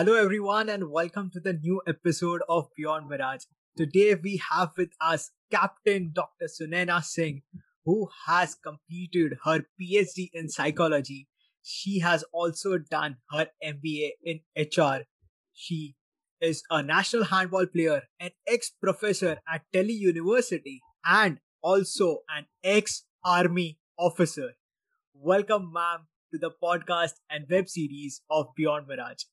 Hello, everyone, and welcome to the new episode of Beyond Mirage. Today, we have with us Captain Dr. Sunaina Singh, who has completed her PhD in psychology. She has also done her MBA in HR. She is a national handball player, an ex professor at Delhi University, and also an ex army officer. Welcome, ma'am, to the podcast and web series of Beyond Mirage.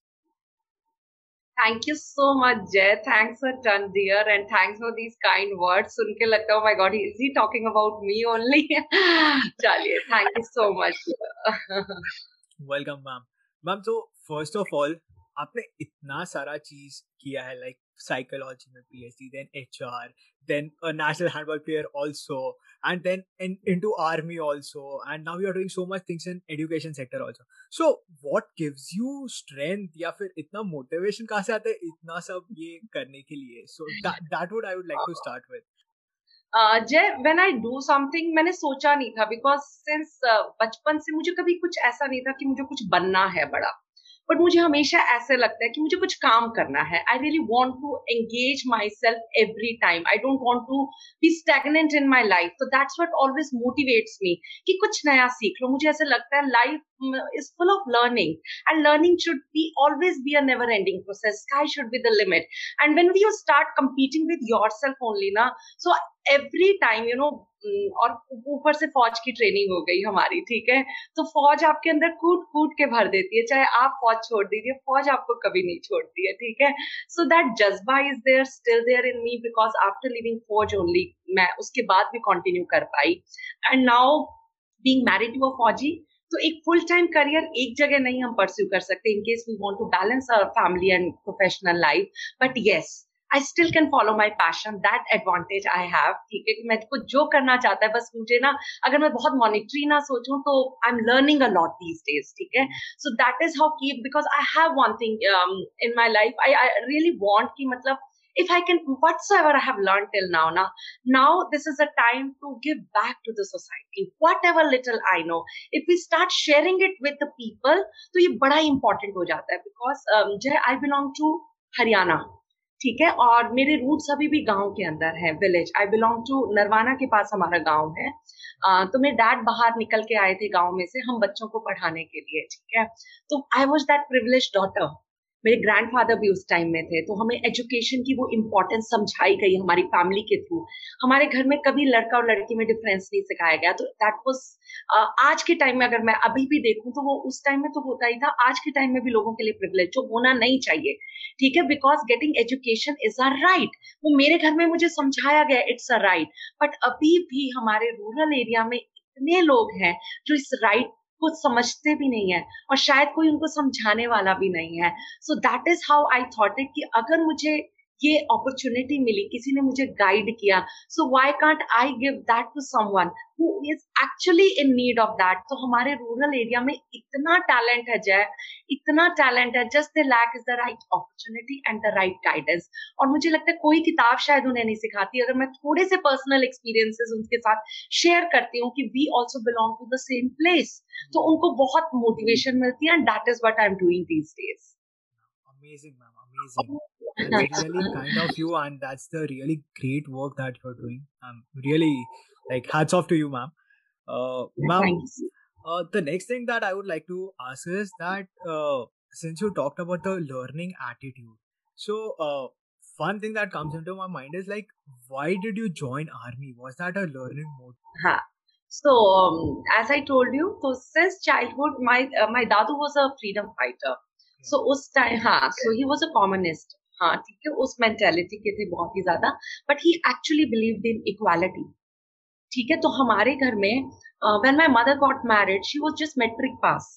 Thank you so much, Jay. Thanks a ton, dear, and thanks for these kind words. सुन के लगता है, oh my God, is he talking about me only? चलिए, thank you so much. Welcome, ma'am. Ma'am, so first of all, आपने इतना सारा चीज़ किया है लाइक साइकोलॉजी में PhD then HR then national handball player also and then into army also and now you are doing so much things in education sector also so what gives you strength या फिर इतना motivation कहाँ से आता है इतना सब ये करने के लिए? So that would I would like to start with Jay when I do something मैंने सोचा नहीं था बिकॉज़ सिंस बचपन से मुझे कभी कुछ ऐसा नहीं था कि मुझे कुछ बनना है बड़ा। बट मुझे हमेशा ऐसे लगता है कि मुझे कुछ काम करना है। I really want to engage myself every time I don't want to be stagnant in my life तो that's what always motivates me कि कुछ नया सीख लो। मुझे ऐसा लगता है life is full of learning and learning should be always be a never ending process sky should be the limit and when you start competing with yourself only na so every time you know और ऊपर से फौज की training हो गई हमारी ठीक है तो फौज आपके अंदर कूट कूट के भर देती है चाहे आप फौज छोड़ दीजिए फौज आपको कभी नहीं छोड़ती है ठीक है सो दैट जज्बा is there still there in me because after living फौज ओनली मैं उसके बाद भी कंटिन्यू कर पाई and now being married to a फौजी तो एक फुल टाइम करियर एक जगह नहीं हम परस्यू कर सकते in case we want to balance our family and professional life but yes I still can follow my passion that advantage I have ठीक है कि मैं कुछ जो करना चाहता है, बस मुझे ना, अगर मैं बहुत मॉनिटरी ना सोचूं तो I am learning a lot these days ठीक है? So that is how keep because I have one thing in my life I I really want की मतलब if I can, whatsoever I have learned till now, now, now this is a time to give back to the society. Whatever little I know, if we start sharing it with the people, तो ये बड़ा important हो जाता है because um, जय I belong to Haryana ठीक है और मेरे रूट्स अभी भी गाँव के अंदर है village I belong to Narwana के पास हमारा गाँव है आ, तो मेरे डैड बाहर निकल के आए थे गाँव में से हम बच्चों को पढ़ाने के लिए ठीक है तो I was that privilege daughter मेरे ग्रैंडफादर भी उस टाइम में थे तो हमें एजुकेशन की वो इम्पोर्टेंस समझाई गई हमारी फैमिली के थ्रू हमारे घर में कभी लड़का और लड़की में डिफरेंस नहीं सिखाया गया तो दैट वाज आज के टाइम में अगर मैं अभी भी देखूँ तो वो उस टाइम में तो होता ही था, आज के टाइम में भी लोगों के लिए प्रिविलेज जो होना नहीं चाहिए। ठीक है? Because getting education is a right वो मेरे घर में मुझे समझाया गया इट्स अ राइट बट अभी भी हमारे रूरल एरिया में इतने लोग हैं, जो इस राइट कुछ समझते भी नहीं है और शायद कोई उनको समझाने वाला भी नहीं है। So that is how I thought it कि अगर मुझे ये अपॉर्चुनिटी मिली किसी ने मुझे गाइड किया। So why can't I give that to someone who is actually in need of that तो हमारे रूरल एरिया में इतना टैलेंट है जय। इतना टैलेंट है just they lack is the right opportunity and the right guidance और मुझे लगता है कोई किताब शायद उन्हें नहीं सिखाती। अगर मैं थोड़े से पर्सनल एक्सपीरियंसेस उनके साथ शेयर करती हूँ कि we also belong to the same place तो उनको बहुत मोटिवेशन मिलती है and that is what I am doing these days Amazing, ma'am. Amazing. That's really kind of you, and that's the really great work that you're doing. I'm really like hats off to you, ma'am. Uh, ma'am, uh, the next thing that I would like to ask is that uh, since you talked about the learning attitude, so uh, one thing that comes into my mind is like, why did you join army? Was that a learning mode? Huh. So, um, as I told you, so since childhood, my uh, my dadu was a freedom fighter. So, उस time हाँ so he was a communist हाँ ठीक है, उस mentality के थे बहुत ही ज़्यादा but he actually believe in equality ठीक है तो हमारे घर में when my mother got married she was just matric pass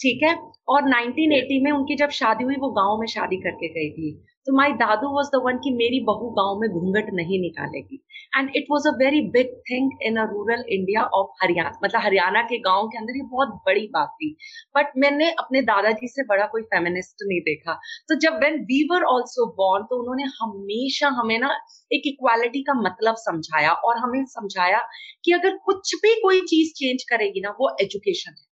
ठीक है, और 1980 में उनकी जब शादी हुई, वो गाँव में शादी करके गई थी. तो माई दादू वॉज़ द वन की मेरी बहू गाँव में घूंघट नहीं निकालेगी। And it was a very big thing in a rural India of Haryana मतलब हरियाणा के गाँव के अंदर ये बहुत बड़ी बात थी। बट मैंने अपने दादाजी से बड़ा कोई फेमिनिस्ट नहीं देखा। तो जब when we were also born तो उन्होंने हमेशा हमें ना एक इक्वालिटी का मतलब समझाया और हमें समझाया कि अगर कुछ भी कोई चीज़ चेंज करेगी ना, वो एजुकेशन है।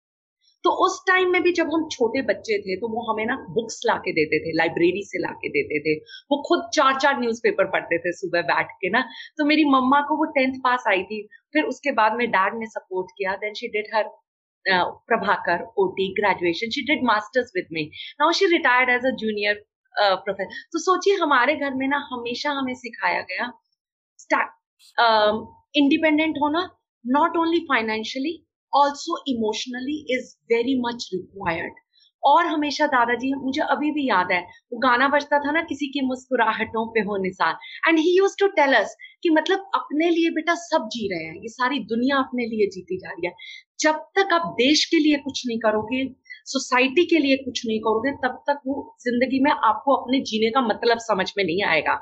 तो उस टाइम में भी जब हम छोटे बच्चे थे तो वो हमें ना बुक्स ला के देते थे लाइब्रेरी से ला के देते थे। वो खुद चार चार न्यूज़पेपर पढ़ते थे सुबह बैठ के ना। तो मेरी मम्मा को वो टेंथ पास आई थी। फिर उसके बाद में डैड ने सपोर्ट किया। Then she did her Prabhakar OT graduation she did masters with me now she retired as a junior professor तो सोचिए, हमारे घर में ना हमेशा हमें सिखाया गया इंडिपेंडेंट होना not only financially also emotionally is very much required और हमेशा दादाजी, मुझे अभी भी याद है, वो गाना बजता था ना किसी की मुस्कुराहटों पे हो निशान। And he used to tell us कि मतलब अपने लिए बेटा सब जी रहे हैं, ये सारी दुनिया अपने लिए जीती जा रही है। जब तक आप देश के लिए कुछ नहीं करोगे, सोसाइटी के लिए कुछ नहीं करोगे, तब तक वो ज़िंदगी में आपको अपने जीने का मतलब समझ में नहीं आएगा।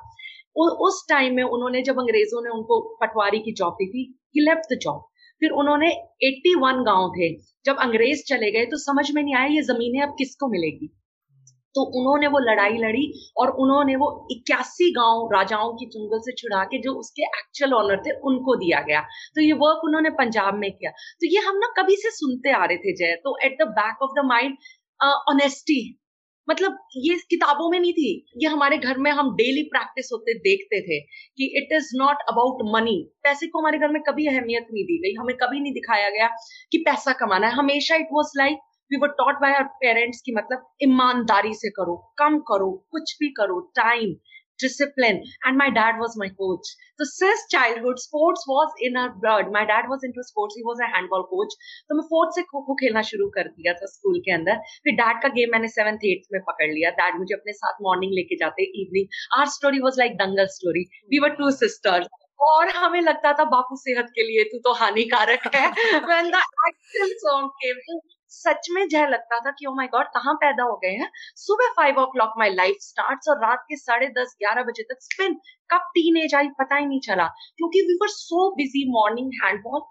उस टाइम में उन्होंने, जब अंग्रेज़ों ने उनको पटवारी की जॉब दी थी ही लेफ़्ट द जॉब फिर उन्होंने 81 गाँव थे। जब अंग्रेज़ चले गए तो समझ में नहीं आया ये जमीनें अब किसको मिलेगी। तो उन्होंने वो लड़ाई लड़ी और उन्होंने वो इक्यासी गाँव राजाओं की चुंगल से छुड़ा के जो उसके एक्चुअल ऑनर थे, उनको दिया गया। तो ये वर्क उन्होंने पंजाब में किया। तो ये हम ना कभी से सुनते आ रहे थे, जय। तो at the back of the mind honesty मतलब ये किताबों में नहीं थी। ये हमारे घर में हम डेली प्रैक्टिस होते देखते थे कि it is not about money पैसे को हमारे घर में कभी अहमियत नहीं दी गई। हमें कभी नहीं दिखाया गया कि पैसा कमाना है। हमेशा it was like we were taught by our parents की मतलब ईमानदारी से करो, कम करो, कुछ भी करो time discipline and my dad was my coach so since childhood sports was in our blood my dad was into sports he was a handball coach तो मैं फोर्थ से खो खो खेलना शुरू कर दिया था स्कूल के अंदर फिर डैड का गेम मैंने सेवन्थ एट्थ में पकड़ लिया डैड मुझे अपने साथ मॉर्निंग लेके जाते evening our story was like Dangal story we were two sisters और हमें लगता था बापू सेहत के लिए तू तो हानिकारक है when the actual song came सच में जह लगता था कि ओ माय गॉड कहाँ पैदा हो गए हैं? सुबह five o'clock my life start और रात के साढ़े दस, ग्यारह बजे तक स्पिन कब टीन एज आई पता ही नहीं चला, क्योंकि we were so busy morning handball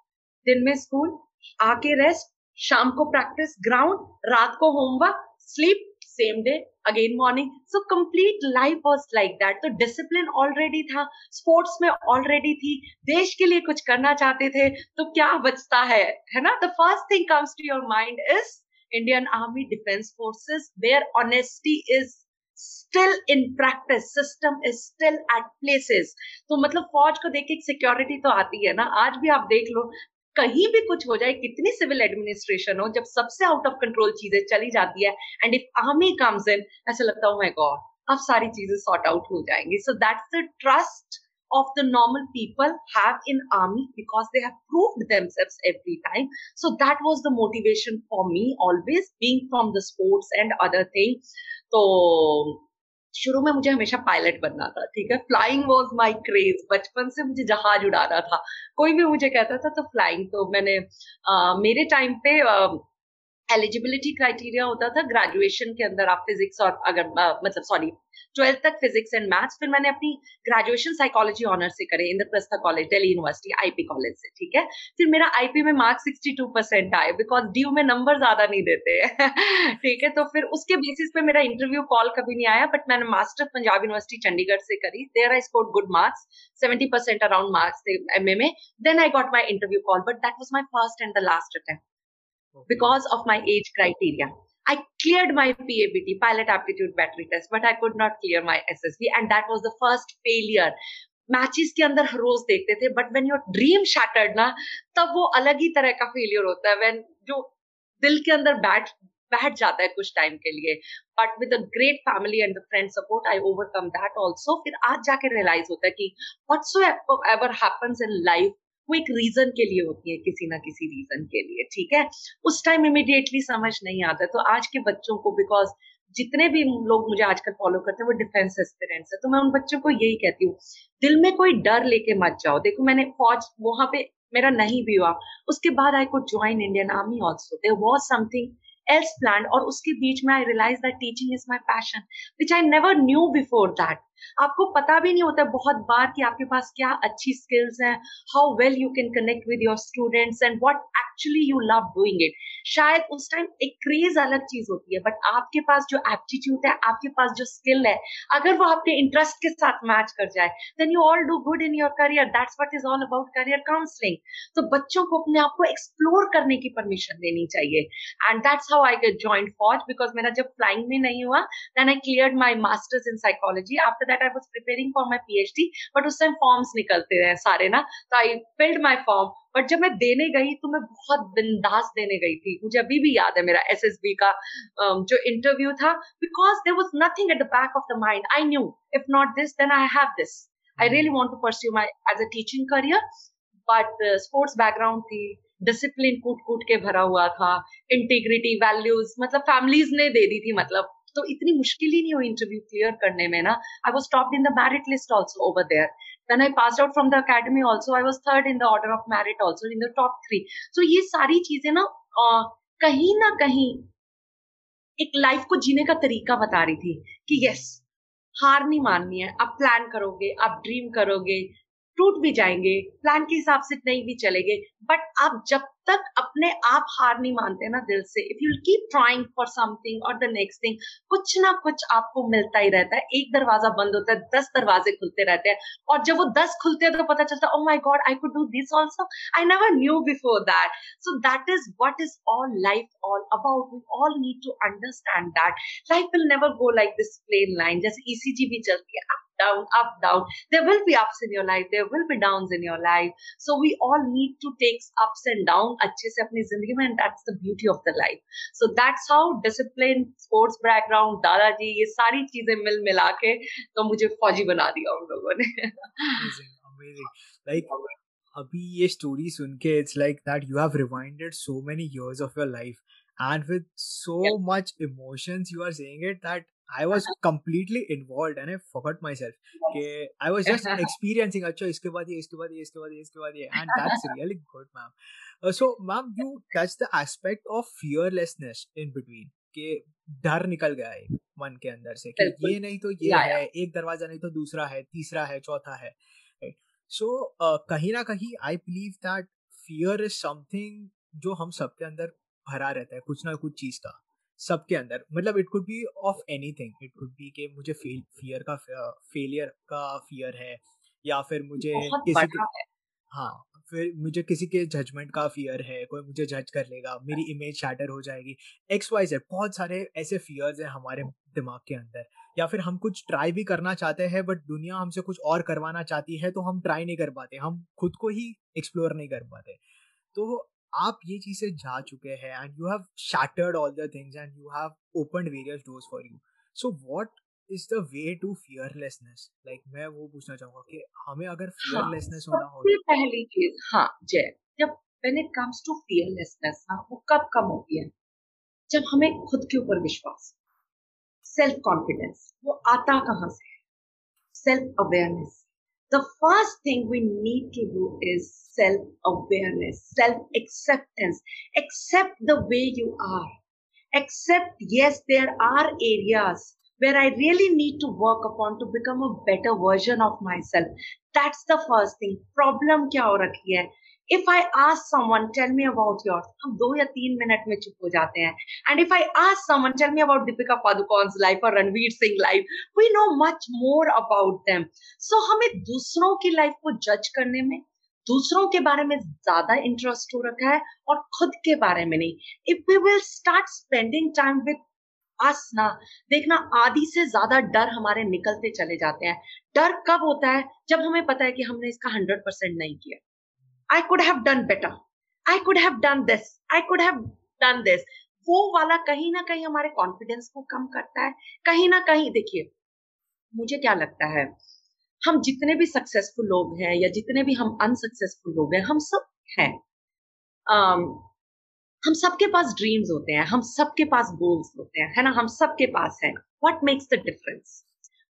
दिन में स्कूल आके रेस्ट शाम को प्रैक्टिस ग्राउंड रात को homework sleep same day again morning so complete life was like that तो डिसिप्लिन ऑलरेडी था स्पोर्ट्स में ऑलरेडी थी, देश के लिए कुछ करना चाहते थे तो क्या बचता है है ना? The first thing comes to your mind is Indian army defence forces where honesty is still in practice system is still at places तो मतलब फौज को देख के सिक्योरिटी तो आती है ना? आज भी आप देख लो कहीं भी कुछ हो जाए कितनी सिविल एडमिनिस्ट्रेशन हो जब सबसे आउट ऑफ़ कंट्रोल चीज़ें चली जाती है and if army comes in ऐसा लगता है गॉड अब सारी चीज़ें सॉर्ट आउट हो जाएँगी so that's the trust of the normal people have in army because they have proved themselves every time so that was the motivation for me always being from the sports and other things so शुरू में मुझे हमेशा pilot बनना था ठीक है? Flying was my craze बचपन से मुझे जहाज़ उड़ाना था। कोई भी मुझे कहता था तो फ्लाइंग तो मैंने आ, मेरे टाइम पे एलिजिबिलिटी क्राइटेरिया होता था ग्रेजुएशन के अंदर आप फिजिक्स और अगर आ, मतलब सॉरी ट्वेल्थ तक फिजिक्स एंड मैथ्स फिर मैंने अपनी ग्रेजुएशन साइकोलॉजी ऑनर से करे Indraprastha college Delhi university IP college से ठीक है? फिर मेरा आईपी में मार्क्स 62 परसेंट आए बिकॉज़ ड्यू में नंबर ज़्यादा नहीं देते ठीक है? तो फिर उसके बेसिस पे मेरा इंटरव्यू कॉल कभी नहीं आया बट मैंने मास्टर पंजाब यूनिवर्सिटी चंडीगढ़ से करी। There I score good marks seventy percent around marks थे एम में। Then I got my interview call but that was my first and the last attempt because of my age criteria. I cleared my PABT, pilot aptitude battery test, but I could not clear my SSB, and that was the first failure. Matches के अंदर हर रोज देखते थे but when your dream shattered ना तब वो अलग ही तरह का फेलियर होता है व्हेन जो दिल के अंदर बैठ बैठ जाता है कुछ टाइम के लिए but with a great family and friend support I overcome that also फिर आज जाके रियलाइज़ होता है कि whatsoever happens in life वो एक रीजन के लिए होती है किसी ना किसी रीजन के लिए, ठीक है? उस टाइम इमिडिएटली समझ नहीं आता तो आज के बच्चों को बिकॉज़ जितने भी लोग मुझे आजकल फॉलो करते हैं, वो डिफेंस एस्पिरेंट्स है तो मैं उन बच्चों को यही कहती हूँ, दिल में कोई डर लेके मत जाओ। देखो, मैंने फौज, वहाँ पे मेरा नहीं भी हुआ, उसके बाद I could join Indian army also there was something else plan और उसके बीच में I realise that teaching is my passion which I never knew before that आपको पता भी नहीं होता बहुत बार कि आपके पास क्या अच्छी स्किल्स हैं how well you can connect with your students and what actually you love doing it शायद उस टाइम एक क्रेज अलग चीज़ होती है बट आपके पास जो एप्टीट्यूड है, आपके पास जो स्किल है, अगर वो आपके इंटरेस्ट के साथ मैच कर जाए then you all do good in your career that's what is all about career counselling तो बच्चों को अपने आप को एक्सप्लोर करने की परमिशन देनी चाहिए. And that's how I get joined फॉज because मेरा जब फ्लाइंग में नहीं हुआ then I clear my masters in psychology after that I was preparing for my PhD but उस टाइम फॉर्म्स निकलते रहे सारे ना। तो I filled my form but जब मैं देने गई तो मैं बहुत बिंदास देने गई थी। मुझे अभी भी याद है मेरा एस बी का um, जो इंटरव्यू था because there was nothing at the back of the mind I knew if not this then I have this I really want to pursue my as a teaching career but sports background थी discipline कूट कूट के भरा हुआ था integrity values मतलब families ने दे दी थी मतलब। तो इतनी मुश्किल ही नहीं हुई इंटरव्यू क्लियर करने में ना I was top in the merit list also over there Then I passed out from the academy also. I was third in the order of merit also in the top three. So ये सारी चीज़ें ना कहीं ना कहीं एक life को जीने का तरीका बता रही थी कि यस हार नहीं माननी है आप प्लान करोगे, आप ड्रीम करोगे, टूट भी जाएँगे प्लान के हिसाब से नहीं भी चलेंगे बट आप जब तक अपने आप हार नहीं मानते ना दिल से। If you keep trying for something और द नेक्स्ट थिंग कुछ ना कुछ आपको मिलता ही रहता है। एक दरवाज़ा बंद होता है, दस दरवाजे खुलते रहते हैं। और जब वो दस खुलते हैं तो पता चलता है ओ my god I could do this also I never knew before that so that is what is all life all about we all need to understand that life will never go like this plain line जैसे ECG भी चलती है down, up, down. There will be ups in your life. There will be downs in your life. So we all need to take ups and downs अच्छे से अपनी जिंदगी में and that's the beauty of the life so that's how discipline sports background दादाजी ये सारी चीजें मिल मिला के तो मुझे फौजी बना दिया उन लोगों ने लाइक अभी ये स्टोरी सुन के it's like that you have rewinded so many years of your life and with so yeah. much emotions you are saying it that I was completely involved and I forgot myself. Okay, I was just experiencing. अच्छा इसके बाद ये इसके बाद ये इसके बाद ये इसके बाद ये and that's really good, ma'am. Uh, so, ma'am, you touch the aspect of fearlessness in between. कि डर निकल गया है मन के अंदर से कि ये नहीं तो ये है एक दरवाज़ा नहीं तो दूसरा है तीसरा है चौथा है सो कहीं ना कहीं I believe that fear is something जो हम सबके अंदर भरा रहता है कुछ ना कुछ चीज़ का सबके अंदर मतलब it could be of anything it could be कि मुझे फियर का फेलियर का फियर है या फिर मुझे किसी के हाँ। फिर मुझे किसी के जजमेंट का फियर है कोई मुझे जज कर लेगा मेरी इमेज शैटर हो जाएगी एक्स वाई जेड बहुत सारे ऐसे फियर्स हैं हमारे दिमाग के अंदर। या फिर हम कुछ ट्राई भी करना चाहते हैं बट दुनिया हमसे कुछ और करवाना चाहती है तो हम ट्राई नहीं कर पाते हम खुद को ही एक्सप्लोर नहीं कर पाते। तो आप ये चीज़ें जा चुके हैं and you have shattered all the things and you have opened various doors for you so what is the way to fearlessness like मैं वो पूछना चाहूँगा कि हमें अगर फियरलेसनेस हाँ, होना हो पहली चीज़ हाँ जय। जब when it comes to fearlessness ना वो कब कम होती है? जब हमें खुद के ऊपर विश्वास सेल्फ कॉन्फिडेंस वो आता कहाँ से? है self awareness the first thing we need to do is self awareness, self acceptance. Accept the way you are. Accept, yes, there are areas where I really need to work upon to become a better version of myself. That's the first thing. Problem kya ho rakhi hai? If I ask someone tell me about your हम दो या तीन minute में चुप हो जाते हैं। And if I ask someone tell me about Deepika Padukone life और Ranveer Singh life we know much more about them so हमें दूसरों की लाइफ को जज करने में, दूसरों के बारे में ज़्यादा इंटरेस्ट हो रखा है और खुद के बारे में नहीं। If we will start spending time with us ना, देखना आदि से ज़्यादा डर हमारे निकलते चले जाते हैं। डर कब होता है? जब हमें पता है कि हमने इसका हंड्रेड परसेंट नहीं किया। I could have done better I could have done this I could have done this वो वाला कहीं ना कहीं हमारे कॉन्फिडेंस को कम करता है। कहीं ना कहीं देखिए मुझे क्या लगता है हम जितने भी सक्सेसफुल लोग हैं या जितने भी हम अनसक्सेसफुल लोग हैं हम सब हैं। Um, हम सबके पास ड्रीम्स होते हैं हम सबके पास गोल्स होते हैं है ना? हम सबके पास है। What makes the difference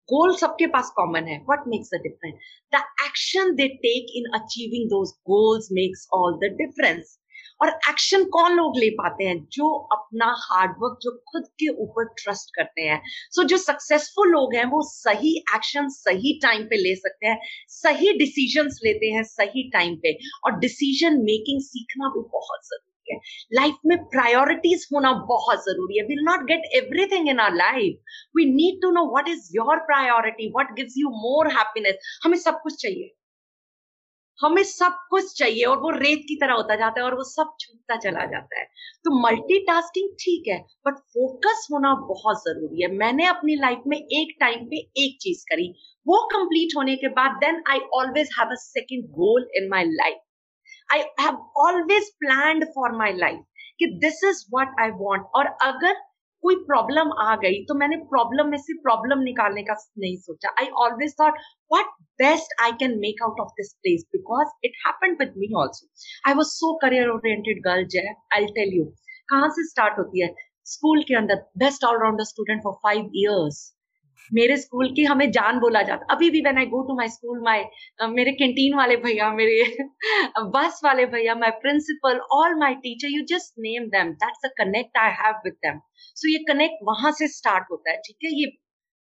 goal सबके पास कॉमन है. What makes the difference the action they take in achieving those goals makes all the difference और एक्शन कौन लोग ले पाते हैं? जो अपना हार्डवर्क जो खुद के ऊपर ट्रस्ट करते हैं. सो so, जो सक्सेसफुल लोग हैं वो सही एक्शन सही टाइम पे ले सकते हैं. सही डिसीजंस लेते हैं सही टाइम पे. और डिसीज़न मेकिंग सीखना भी बहुत ज़रूरी है। लाइफ में प्रायोरिटीज होना बहुत ज़रूरी है। Will not get everything in our life we need to know what is your priority what gives you more happiness हमें सब कुछ चाहिए। हमें सब कुछ चाहिए और वो रेत की तरह होता जाता है और वो सब छूटता चला जाता है। तो मल्टीटास्किंग ठीक है बट फोकस होना बहुत ज़रूरी है। मैंने अपनी लाइफ में एक टाइम पे एक चीज़ करी। वो कंप्लीट होने के बाद then I always have a second goal in my life I have always plan for my life कि this is what I want और अगर कोई प्रॉब्लम आ गई तो मैंने प्रॉब्लम में से प्रॉब्लम निकालने का नहीं सोचा I always thought what best I can make out of this place because it happened with me also. I was so career oriented girl, Jay. I'll tell you. कहाँ से स्टार्ट होती है स्कूल के अंदर best allrounder student for five years मेरे school की हमें जान बोला जाता। अभी भी when I go to my school my मेरे कैंटीन वाले भैया, मेरे बस वाले भैया my principal all my teacher you just name them that's a connect I have with them so ये कनेक्ट वहाँ से स्टार्ट होता है, ठीक है? ये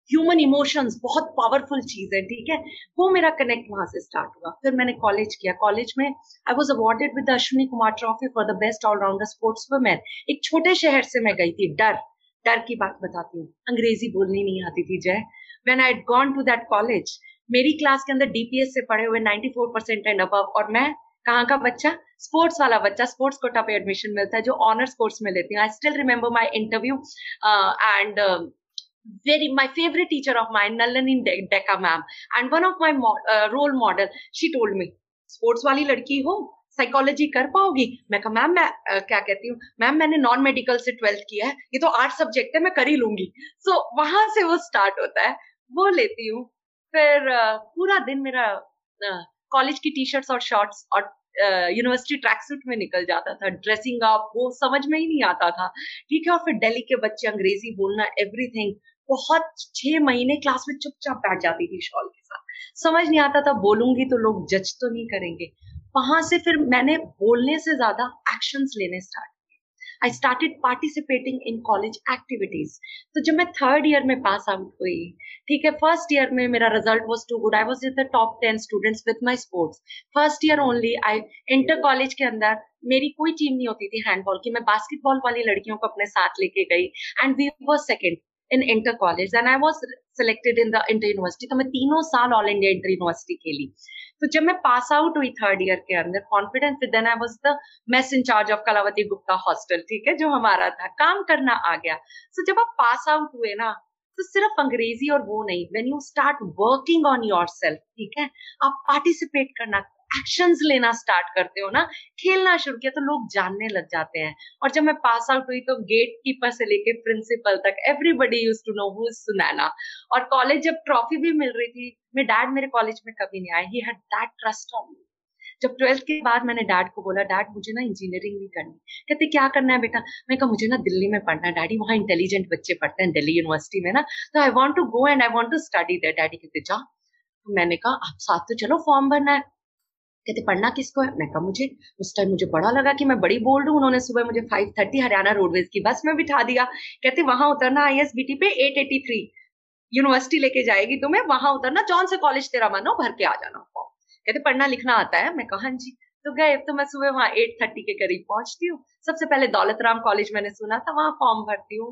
ह्यूमन इमोशंस बहुत पावरफुल चीज़ है, ठीक है? वो मेरा कनेक्ट वहाँ से स्टार्ट हुआ। फिर मैंने कॉलेज किया। कॉलेज में I was awarded with Ashwini Kumar trophy for the best allrounder sports women एक छोटे शहर से मैं गई थी, डर। डर की बात बताती हूँ। अंग्रेज़ी बोलनी नहीं आती थी Jay. When I gone to that college मेरी क्लास के अंदर डीपीएस से पढ़े हुए 94 परसेंट एंड अब और मैं कहाँ का बच्चा? स्पोर्ट्स वाला बच्चा स्पोर्ट्स कोटा पे एडमिशन मिलता है जो ऑनर्स कोर्स में लेती हूँ। I still remember my interview and favorite teacher of mine nalani De- Decca ma'am and one of my mo- uh, role model she told me sports वाली लड़की हो साइकोलॉजी कर पाओगी? मैं कहा मैम मैं आ, क्या कहती हूँ? मैम मैंने नॉन मेडिकल से ट्वेल्थ किया है। ये तो आर्ट सब्जेक्ट है मैं कर ही लूँगी। सो so, वहाँ से वो स्टार्ट होता है। वो लेती हूँ। फिर आ, पूरा दिन मेरा कॉलेज की टी शर्ट्स और शॉर्ट्स और यूनिवर्सिटी ट्रैक सूट में निकल जाता था। ड्रेसिंग अप वो समझ में ही नहीं आता था। ठीक है और फिर दिल्ली के बच्चे अंग्रेज़ी बोलना एवरीथिंग बहुत छह महीने क्लास में चुपचाप बैठ जाती थी शॉल के साथ। समझ नहीं आता था बोलूँगी तो लोग जज तो नहीं करेंगे। वहाँ से फिर मैंने बोलने से ज़्यादा एक्शंस लेने start I started participating in college activities तो जब मैं थर्ड ईयर में पास आउट हुई, ठीक है फ़र्स्ट ईयर में मेरा result was too good I was in the top ten students with my sports first year only I inter college के अंदर मेरी कोई टीम नहीं होती थी हैंडबॉल की. मैं बास्केटबॉल वाली लड़कियों को अपने साथ लेके गई and we was second in inter college and I was selected in the inter university तो मैं तीनों साल ऑल इंडिया इंटर यूनिवर्सिटी खेली। तो जब मैं पास आउट हुई थर्ड ईयर के अंदर confidence then I was the mess in charge of Kalavati Gupta hostel ठीक है जो हमारा था। काम करना आ गया। सो so, जब आप पास आउट हुए ना तो सिर्फ़ अंग्रेज़ी और वो नहीं। When you start working on yourself ठीक है आप पार्टिसिपेट करना एक्शंस लेना स्टार्ट करते हो ना, खेलना शुरू किया तो लोग जानने लग जाते हैं। और जब मैं पास आउट हुई तो गेट कीपर से लेके प्रिंसिपल तक everybody use to know who Sunaina और कॉलेज जब ट्रॉफी भी मिल रही थी मेरे डैड मेरे कॉलेज में कभी नहीं आए he had that trust on me जब ट्वेल्थ के बाद मैंने डैड को बोला डैड मुझे ना इंजीनियरिंग नहीं करनी। कहते, क्या करना है बेटा? मैं कहा, मुझे ना दिल्ली में पढ़ना है। डैडी वहाँ इंटेलिजेंट बच्चे पढ़ते हैं दिल्ली यूनिवर्सिटी में ना। तो I want to go and I want to study there daddy कहते, जा। तो मैंने कहा, आप साथ तो चलो फॉर्म भरना है। कहते, पढ़ना किसको है? मैं कहा, मुझे। उस टाइम मुझे बड़ा लगा कि मैं बड़ी बोल्ड हूँ। उन्होंने सुबह मुझे फाइव थर्टी हरियाणा रोडवेज़ की बस में बिठा दिया। कहते, वहाँ उतरना आई एस बी टी पे एट एटी थ्री यूनिवर्सिटी लेके जाएगी तुम्हें वहाँ उतरना। जौन से कॉलेज तेरा मानो, भर के आ जाना। फॉर्म कहते, पढ़ना लिखना आता है? मैं कहा हाँ जी। तो गए तो मैं सुबह वहाँ एट थर्टी के करीब पहुँचती हूँ। सबसे पहले दौलत राम कॉलेज मैंने सुना था, वहाँ फॉर्म भरती हूँ।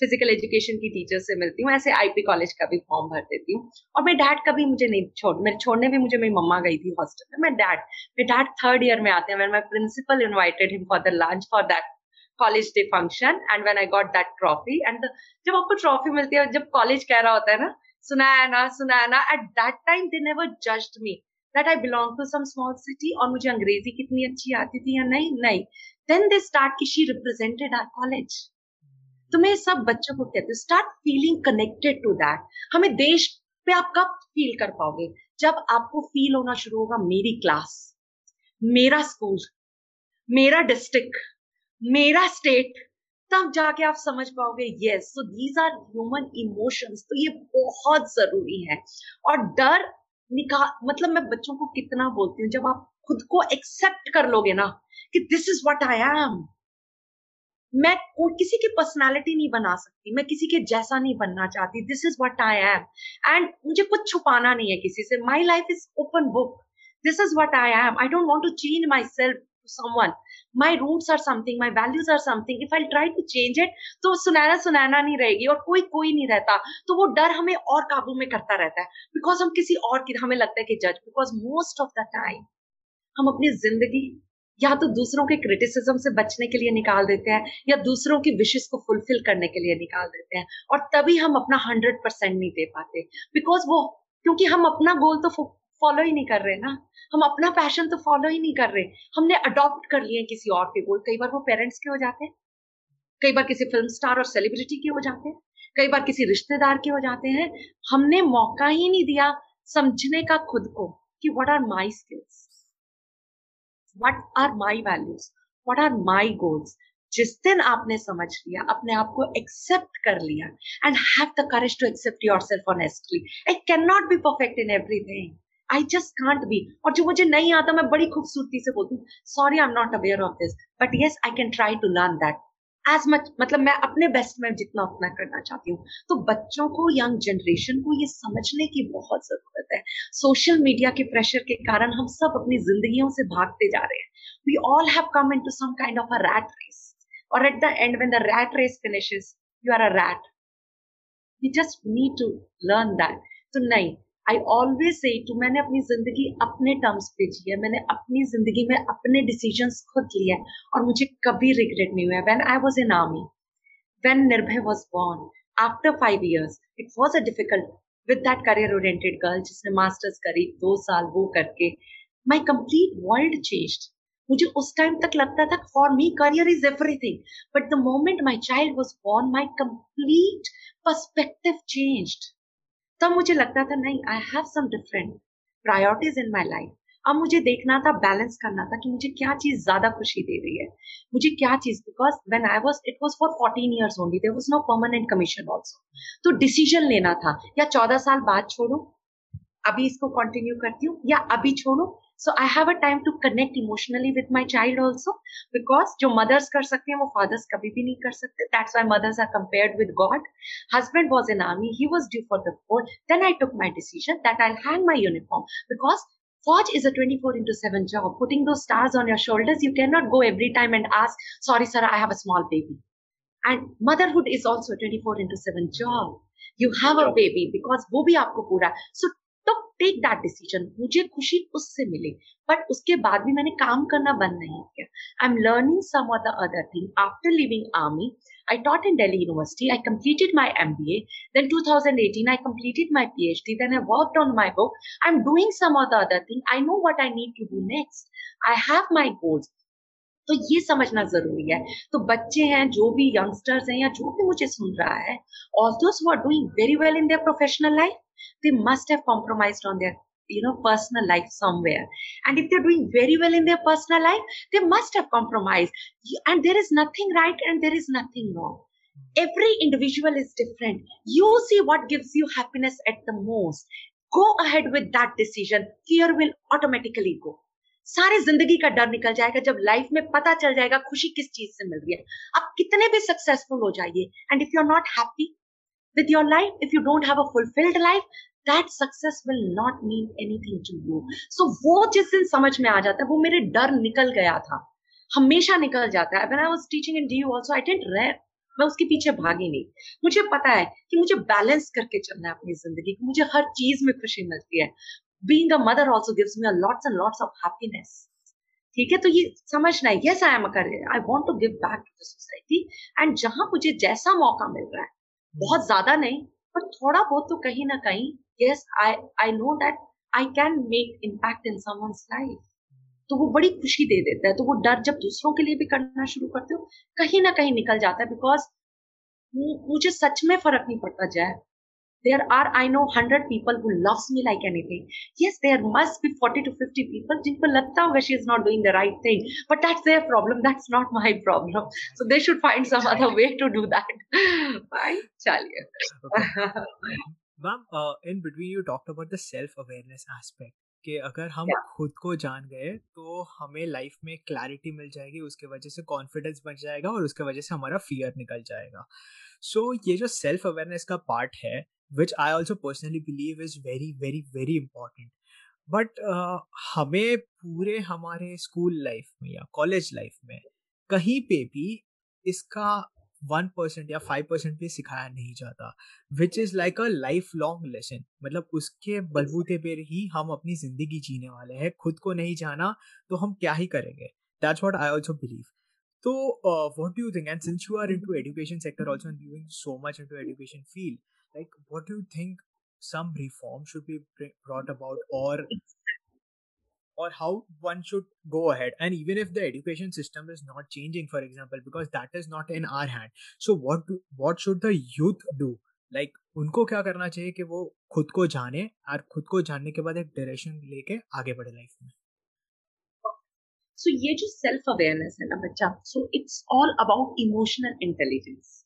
फ़िज़िकल एजुकेशन की टीचर से मिलती हूँ, ऐसे आईपी कॉलेज का भी फॉर्म भर देती हूँ। और मेरे डैड कभी मुझे नहीं छोड़ मेरे छोड़ने भी मुझे मेरी मम्मा गई थी हॉस्टल में मेरे डैड मेरे डैड थर्ड ईयर में आते हैं। My principal invited him for the lunch for that college day function and when I got that trophy and जब आपको ट्रॉफी मिलती है, जब कॉलेज कह रहा होता है ना सुनाया ना सुनाया ना at that time they never judged me that I belong to some small city और मुझे अंग्रेज़ी कितनी अच्छी आती थी या नहीं नहीं। देन दे स्टार्ट की शी रिप्रेजेंटेड आर कॉलेज तो मैं सब बच्चों को कहती हूँ start feeling connected to that हमें देश पे आप कब फील कर पाओगे? जब आपको फील होना शुरू होगा मेरी क्लास मेरा स्कूल मेरा डिस्ट्रिक्ट मेरा स्टेट तब जाके आप समझ पाओगे yes so these are human emotions तो ये बहुत ज़रूरी है। और डर निकाल मतलब मैं बच्चों को कितना बोलती हूँ, जब आप खुद को एक्सेप्ट कर लोगे ना कि this is what I am मैं किसी की पर्सनालिटी नहीं बना सकती, मैं किसी के जैसा नहीं बनना चाहती। This is what I am and मुझे कुछ छुपाना नहीं है किसी से। My life is open book this is what I am I don't want to change myself someone. My roots are something, my values are something. If i try to change it तो सुनैना सुनैना नहीं रहेगी और कोई कोई नहीं रहता। तो वो डर हमें और काबू में करता रहता है। बिकॉज़ हम किसी और की, हमें लगता है कि जज because most of the time हम अपनी ज़िंदगी या तो दूसरों के क्रिटिसिज्म से बचने के लिए निकाल देते हैं, या दूसरों की विशेष को फुलफिल करने के लिए निकाल देते हैं, और तभी हम अपना हंड्रेड परसेंट नहीं दे पाते। बिकॉज़ वो, क्योंकि हम अपना गोल तो फॉलो ही नहीं कर रहे ना। हम अपना पैशन तो फॉलो ही नहीं कर रहे। हमने अडॉप्ट कर लिए किसी और के गोल कई बार वो पेरेंट्स के हो जाते हैं। कई बार किसी फ़िल्म स्टार और सेलिब्रिटी के हो जाते हैं। कई बार किसी रिश्तेदार के हो जाते हैं। हमने मौका ही नहीं दिया समझने का खुद को कि what are my skills what are my values what are my goals जिस दिन आपने समझ लिया, अपने आप को एक्सेप्ट कर लिया and have the courage to accept yourself honestly I cannot be perfect in everything I just can't be और जो मुझे नहीं आता, मैं बड़ी खूबसूरती से बोलती हूँ sorry I am not aware of this but yes I can try to learn that as much मतलब मैं अपने बेस्ट में जितना उतना करना चाहती हूँ। तो बच्चों को यंग जनरेशन को ये समझने की बहुत ज़रूरत है। सोशल मीडिया के प्रेशर के कारण हम सब अपनी जिंदगियों से भागते जा रहे हैं। We all have come into some kind of a rat race और at the end when the rat race finishes you are a rat we just need to learn that तो नहीं आई ऑलवेज से टू मैंने अपनी ज़िंदगी अपने terms पे जी है। मैंने अपनी ज़िंदगी में अपने डिसीज़न खुद लिए और मुझे कभी रिग्रेट नहीं हुआ। When I was in army when Nirbhay was born after five years it was a difficult with that career oriented girl जिसने मास्टर्स करी, दो साल वो करके माई कंप्लीट वर्ल्ड चेंज मुझे उस टाइम तक लगता था for me career is everything but the moment my child was born my complete perspective changed तब मुझे लगता था, नहीं I have some different priorities in my life अब मुझे देखना था बैलेंस करना था कि मुझे क्या चीज़ ज़्यादा खुशी दे रही है। मुझे क्या चीज़ because when I was it was for fourteen years only there was no permanent commission also तो डिसीज़न लेना था, या चौदह साल बाद छोड़ू, अभी इसको कंटिन्यू करती हूँ, या अभी छोड़ू So I have a time to connect emotionally with my child also because जो मदर्स कर सकते हैं वो फादर्स कभी भी नहीं कर सकते that's why mothers are compared with God husband was in army he was due for the court then I took my decision that I hang my uniform because Forge is a 24 into 7 job. Putting those stars on your shoulders, you cannot go every time and ask, Sorry, sir, I have a small baby. And motherhood is also a 24 into 7 job. You have a baby because वो भी आपको पूरा. So तो take that decision मुझे खुशी उससे मिले but उसके बाद भी मैंने काम करना बंद नहीं किया। I am learning some the other thing after leaving army I taught in Delhi university I completed my M B N two thousand eighteen I completed my P H D then I work on my book I am doing some the other thing I know what I need to do next I have my goals तो ये समझना ज़रूरी है। तो बच्चे हैं, जो भी यंगस्टर्स हैं या जो भी मुझे सुन रहा है also are doing very well in their professional life they must have compromised on their you know personal life somewhere and if they're doing very well in their personal life they must have compromised and there is nothing right and there is nothing wrong every individual is different you see what gives you happiness at the most go ahead with that decision fear will automatically go सारी जिंदगी का डर निकल जाएगा जब life में पता चल जाएगा खुशी किस चीज से मिल रही है आप कितने भी सक्सेसफुल हो जाइए and if you are not happy with your life. If you don't have a fulfilled life, that success will not mean anything to you. So, वो जिस दिन समझ में आ जाता है, वो मेरे डर निकल गया था। हमेशा निकल जाता है। When I was teaching in DU also, I didn't rare मैं उसके पीछे भागी नहीं। मुझे पता है कि मुझे बैलेंस करके चलना है अपनी ज़िंदगी को। मुझे हर चीज़ में खुशी मिलती है। Being a mother also gives me lots and lots of happiness ठीक है? तो ये समझना है yes I am I want to give back to the society and जहाँ मुझे जैसा मौका मिल रहा है बहुत ज़्यादा नहीं, पर थोड़ा बहुत तो कहीं ना कहीं yes I I know that I can make impact in someone's life तो वो बड़ी खुशी दे देता है तो वो डर जब दूसरों के लिए भी करना शुरू करते हो, कहीं ना कहीं निकल जाता है बिकॉज़ मुझे सच में फ़र्क नहीं पड़ता जाए there are i know 100 people who loves me like anything yes there must be 40 to 50 people jinko lagta hoga she is not doing the right thing but that's their problem that's not my problem so they should find some other way to do that fine chaliye ma'am in between you talked about the self awareness aspect कि अगर हम Yeah. खुद को जान गए तो हमें life में क्लैरिटी मिल जाएगी उसके वजह से कॉन्फिडेंस बन जाएगा और उसके वजह से हमारा फियर निकल जाएगा सो so, ये जो सेल्फ अवेयरनेस का पार्ट है which I also personally believe is very very very important but हमें पूरे हमारे स्कूल लाइफ में या कॉलेज लाइफ में कहीं पे भी इसका वन परसेंट या फाइव परसेंट भी सिखाया नहीं जाता which is like a life long lesson मतलब उसके बलबूते पर ही हम अपनी ज़िंदगी जीने वाले हैं। खुद को नहीं जाना तो हम क्या ही करेंगे? That's what I also believe तो what do think and since you are into education sector also so much into education field like what do you think some reform should be br- brought about or or how one should go ahead and even if the education system is not changing for example because that is not in our hand so what do, what should the youth do like उनको क्या करना चाहिए कि वो खुद को जाने और खुद को जानने के बाद एक डायरेक्शन लेके आगे बढ़े लाइफ में सो ये जो सेल्फ अवेयरनेस है ना बच्चा so it's all about emotional intelligence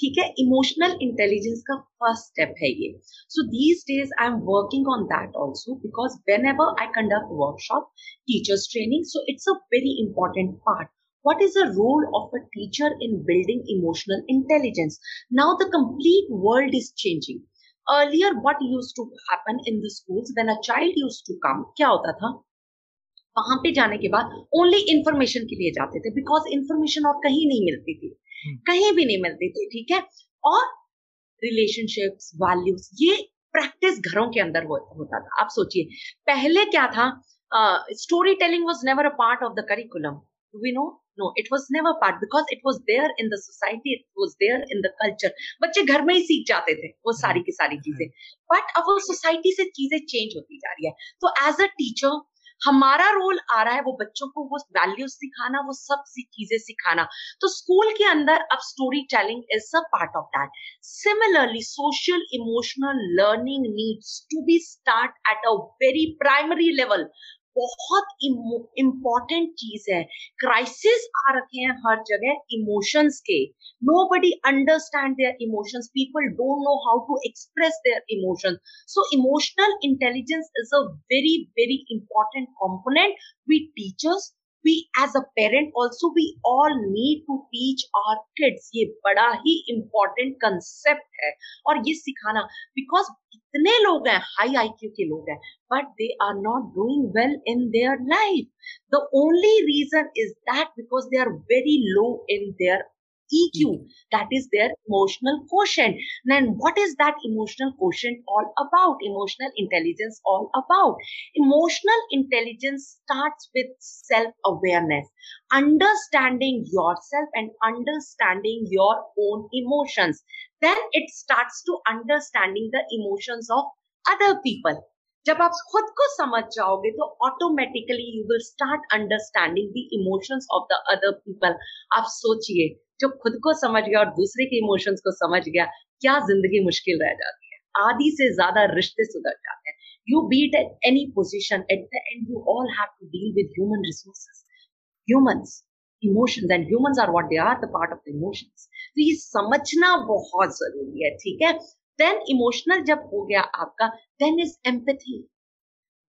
ठीक है इमोशनल इंटेलिजेंस का फ़र्स्ट स्टेप है ये so these days I am working on that also because whenever I conduct workshop teachers training so it's a very important part what is the role of a teacher in building emotional intelligence now the complete world is changing earlier what used to happen in the schools when a child used to come क्या होता था वहाँ पे जाने के बाद only information के लिए जाते थे बिकॉज़ इंफॉर्मेशन और कहीं नहीं मिलती थी कहीं भी नहीं मिलती थी ठीक है? और रिलेशनशिप्स वैल्यूज़ ये प्रैक्टिस घरों के अंदर हो, होता था। आप सोचिए पहले क्या था? Story telling was never a part of the curriculum we know no it was never part because it was there in the society it was there in the culture बच्चे घर में ही सीख जाते थे वो सारी की सारी चीज़ें। बट अब वो सोसाइटी से चीज़ें चेंज होती जा रही है। तो एज अ टीचर हमारा रोल आ रहा है वो बच्चों को वो वैल्यूज़ सिखाना, वो सब चीज़ें सिखाना। तो स्कूल के अंदर अब story telling is a part of that similarly social emotional learning needs to be start at a very primary level बहुत इम्पोर्टेंट चीज़ है। क्राइसिस आ रखे हैं हर जगह इमोशंस के। Nobody understand their emotions people don't know how to express their emotions so emotional intelligence is a very very important component we teachers we as a parent also we all need to teach our kids ये बड़ा ही important concept है और ये सिखाना because इतने लोग हैं high IQ के लोग हैं but they are not doing well in their life the only reason is that because they are very low in their EQ, that is their emotional quotient. Then what is that emotional quotient all about? Emotional intelligence all about? Emotional intelligence starts with self-awareness, understanding yourself and understanding your own emotions. Then it starts to understanding the emotions of other people. जब आप खुद को समझ जाओगे तो automatically you will start understanding the emotions of the other people आप सोचिए जो खुद को समझ गया और दूसरे के इमोशंस को समझ गया, क्या ज़िंदगी मुश्किल रह जाती है? आधी से ज़्यादा रिश्ते सुधर जाते हैं। You be at at any position at the end you all have to deal with human resources humans emotions and humans are what they are the part of the emotions तो ये समझना बहुत ज़रूरी है, ठीक है? देन इमोशनल जब हो गया आपका then is empathy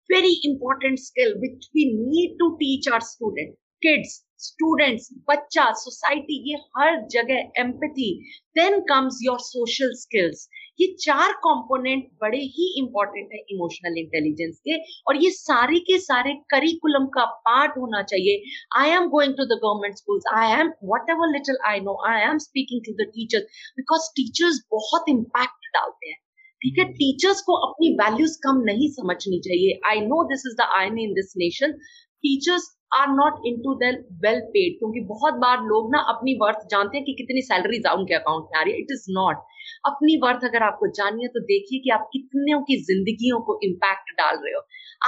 very important skill which we need to teach our student kids students बच्चा सोसाइटी ये हर जगह empathy then comes your social skills ये चार कंपोनेंट बड़े ही इंपॉर्टेंट है इमोशनल इंटेलिजेंस के और ये सारे के सारे करिकुलम का पार्ट होना चाहिए I am going to the government schools I am whatever little I know I am speaking to the teachers because teachers बहुत इम्पैक्ट डालते हैं ठीक है टीचर्स को अपनी वैल्यूज़ कम नहीं समझनी चाहिए I know this is the irony in this nation teachers are not into their well paid क्योंकि बहुत बार लोग ना अपनी वर्थ जानते हैं कि कितनी सैलरीज उनके अकाउंट में आ रही है। इट इज़ नॉट अपनी वर्थ अगर आपको जानिए तो देखिए कि आप कितने की जिंदगियों को इम्पैक्ट डाल रहे हो।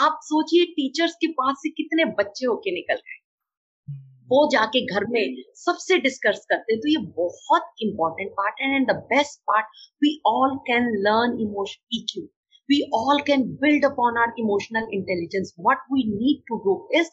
आप सोचिए टीचर्स के पास से कितने बच्चे होके निकल गए। वो जाके घर में सबसे डिस्कस करते हैं। तो ये बहुत इंपॉर्टेंट पार्ट है and the best part we all can learn emotion EQ. We all can build upon our emotional intelligence. What we need to do is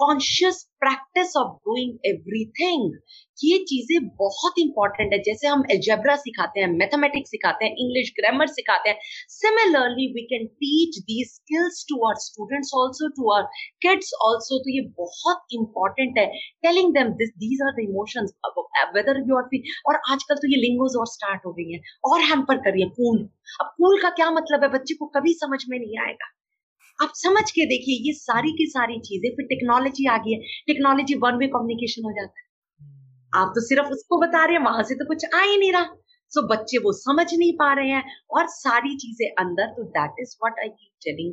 conscious practice of doing everything ये चीज़ें बहुत important है। जैसे हम algebra सिखाते हैं mathematics सिखाते हैं इंग्लिश ग्रामर सिखाते हैं। Similarly we can teach the skills to our students also to our kids also तो ये बहुत इंपॉर्टेंट है। Telling them this these are the emotions whether you are और आजकल तो ये लिंगोज और स्टार्ट हो गई है। और हैम्पर करिए कूल अब कूल का क्या मतलब है? बच्चे को कभी समझ में नहीं आएगा। आप समझ के देखिए ये सारी की सारी चीज़ें फिर टेक्नोलॉजी आ गई है। टेक्नोलॉजी वन वे कम्युनिकेशन हो जाता है। हम्म। आप तो सिर्फ़ उसको बता रहे हैं वहाँ से तो कुछ आ ही नहीं रहा। सो so, बच्चे वो समझ नहीं पा रहे हैं और सारी चीज़ें अंदर तो that is what I keep telling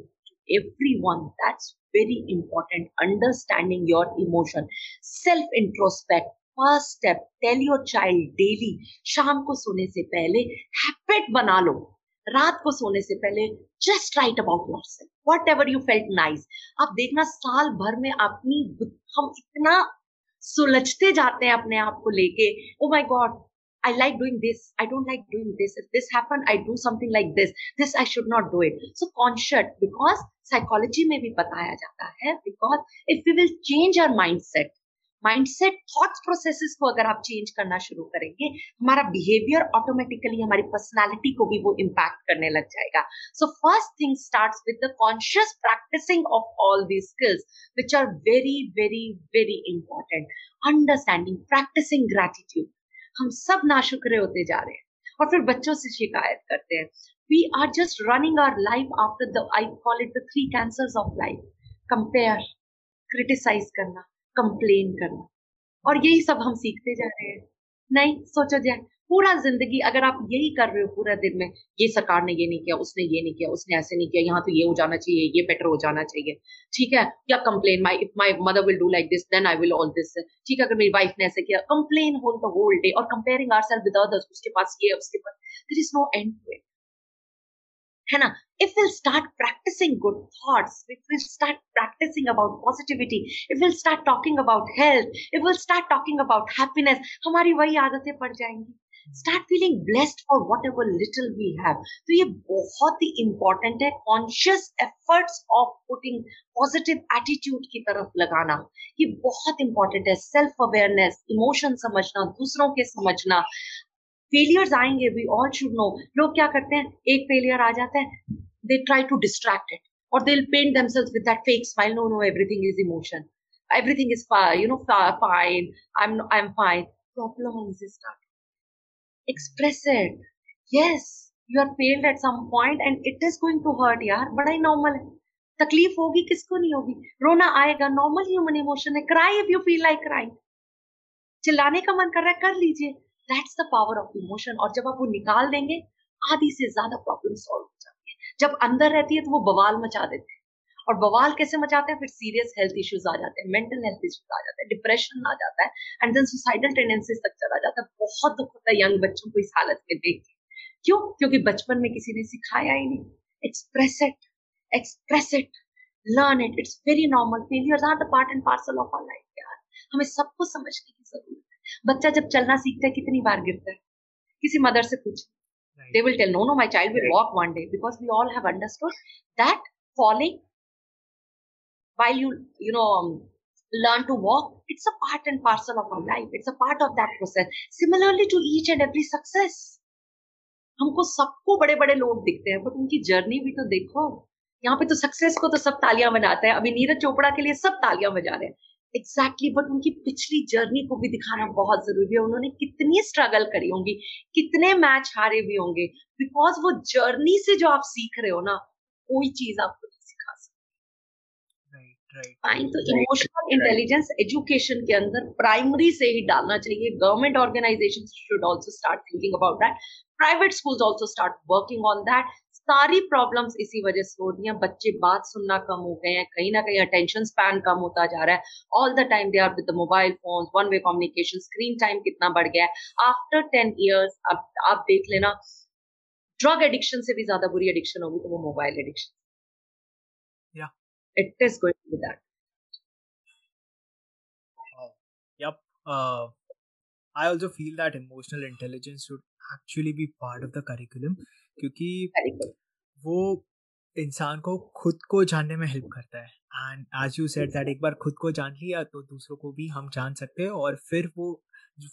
everyone that's very important understanding your emotion self introspect first step tell your child daily शाम को सोने से पहले हैबिट बना लो। रात को सोने से पहले just write about yourself whatever you felt nice आप देखना साल भर में अपनी हम इतना सुलझते जाते हैं अपने आप को लेके ओ my god I like doing this. I don't like doing this. If this happened, I do something like this. This I should not do it. So conscious because psychology में भी बताया जाता है because if we will change our mindset, mindset thought processes को अगर आप change करना शुरू करेंगे, हमारा बिहेवियर ऑटोमेटिकली हमारी पर्सनालिटी को भी वो इम्पैक्ट करने लग जाएगा। So first thing start with the conscious practicing of all the skills which are very very very important understanding practicing gratitude हम सब नाशुक्रे होते जा रहे हैं और फिर बच्चों से शिकायत करते हैं। We are just running our life after the I call it the three cancers of life. Compare, criticize करना। कंप्लेन करना और यही सब हम सीखते जा रहे हैं। नहीं, सोचो जाए पूरा ज़िंदगी अगर आप यही कर रहे हो पूरा दिन में, ये सरकार ने ये नहीं किया, उसने ये नहीं किया, उसने ऐसे नहीं किया, यहाँ तो ये हो जाना चाहिए, ये बेटर हो जाना चाहिए। ठीक है, या complain my if my mother will do like this then I will all this ठीक है, अगर मेरी वाइफ ने ऐसे किया complain whole the whole day और comparing our self with others उसके पास ये, उसके पास there is no end to it है ना? If will start practicing good thoughts if will start practicing about positivity if will start talking about health if will start talking about happiness हमारी वही आदतें पड़ जाएँगी। Start feeling blessed for whatever little we have ये बहुत ही important है conscious efforts of putting positive attitude की तरफ़ लगाना। ये बहुत इंपॉर्टेंट है सेल्फ अवेयरनेस इमोशन समझना, दूसरों के समझना। फेलियर्स आएँगे वी ऑल शुड नो लोग क्या करते हैं? एक फेलियर आ जाता है. They try to distract it और they paint themselves with that fake smile no no everything is emotion everything is fine you know fine. I'm i'm fine. Problem is start express it. Yes, you are failed at some point and it is going to hurt यार बड़ा ही normal है तकलीफ़ होगी, किसको नहीं होगी? रोना आएगा नॉर्मल ह्यूमन इमोशन है. Cry if you feel like crying चिल्लाने का मन कर रहा है, कर लीजिए. That's the power of emotion और जब आप वो निकाल देंगे, आधी से ज़्यादा प्रॉब्लम सॉल्व हो जाती है। जब अंदर रहती है तो वो बवाल मचा देते हैं। और बवाल कैसे मचाते हैं? फिर सीरियस हेल्थ इश्यूज़ आ जाते हैं मेंटल हेल्थ इश्यूज़ आ जाते हैं डिप्रेशन आ जाता है एंड देन सुसाइडल टेंडेंसीज तक चला जाता है। बहुत दुख होता है यंग बच्चों को इस हालत में देख के। क्यों? क्योंकि बचपन में किसी ने सिखाया ही नहीं। Express it express it learn it it's very normal failures are the part and parcel of our life यार। हमें सबको समझने की ज़रूरत बच्चा जब चलना सीखता है कितनी बार गिरता है? किसी मदर से पूछ। They will tell no no my child will walk one day because we all have understood that falling why you you know learn to walk it's a part and parcel of our life it's a part of that process similarly to each and every success हमको सबको बड़े बड़े लोग दिखते हैं but उनकी journey भी तो देखो। यहाँ पे तो सक्सेस को तो सब तालियाँ बनाते हैं। अभी नीरज चोपड़ा के लिए सब तालियाँ बजा रहे हैं। एग्जैक्टली exactly, बट उनकी पिछली जर्नी को भी दिखाना बहुत ज़रूरी है। उन्होंने कितनी स्ट्रगल करी होंगी कितने मैच हारे भी होंगे। बिकॉज़ वो जर्नी से जो आप सीख रहे हो ना कोई चीज़ आपको नहीं सिखा सकती। फाइन तो इमोशनल इंटेलिजेंस एजुकेशन के अंदर प्राइमरी से ही डालना चाहिए। Government organization should also start thinking about that private schools also start working on that सारी प्रॉब्लम्स इसी वजह से हो रही हैं। बच्चे बात सुनना कम हो गए हैं कहीं ना कहीं अटेंशन स्पैन कम होता जा रहा है। All the time they are with mobile phone one way communication screen time कितना बढ़ गया है। आफ्टर टेन ईयर्स अब आप देख लेना ड्रग एडिक्शन से भी ज़्यादा बुरी एडिक्शन होगी तो वो mobile addiction it is going with that yep uh, i also feel that emotional intelligence should actually be part of the curriculum. क्योंकि वो इंसान को खुद को जानने में हेल्प करता है। And as you said that एक बार खुद को जान लिया तो दूसरों को भी हम जान सकते हैं और फिर वो